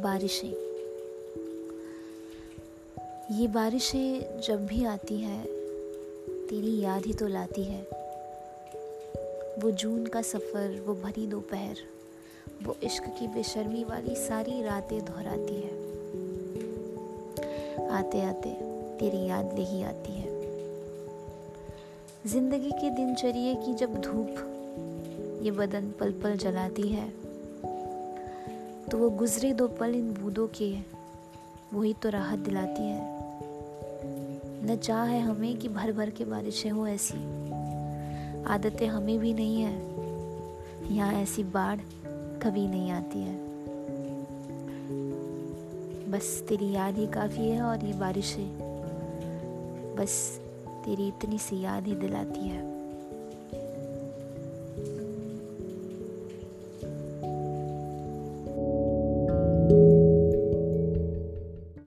बारिशें। ये बारिशें जब भी आती हैं, तेरी याद ही तो लाती है। वो जून का सफ़र, वो भरी दोपहर, वो इश्क की बेशर्मी वाली सारी रातें दोहराती है। आते आते तेरी याद ले ही आती है। ज़िंदगी के दिनचर्या की जब धूप, ये बदन पल पल जलाती है तो वो गुजरे दो पल इन बूंदों के। वही तो राहत दिलाती है। न चाह है हमें कि भर भर के बारिशें हो ऐसी। आदतें हमें भी नहीं है। यहाँ ऐसी बाढ़ कभी नहीं आती है। बस तेरी याद ही काफ़ी है और ये बारिशें। बस तेरी इतनी सी याद ही दिलाती है।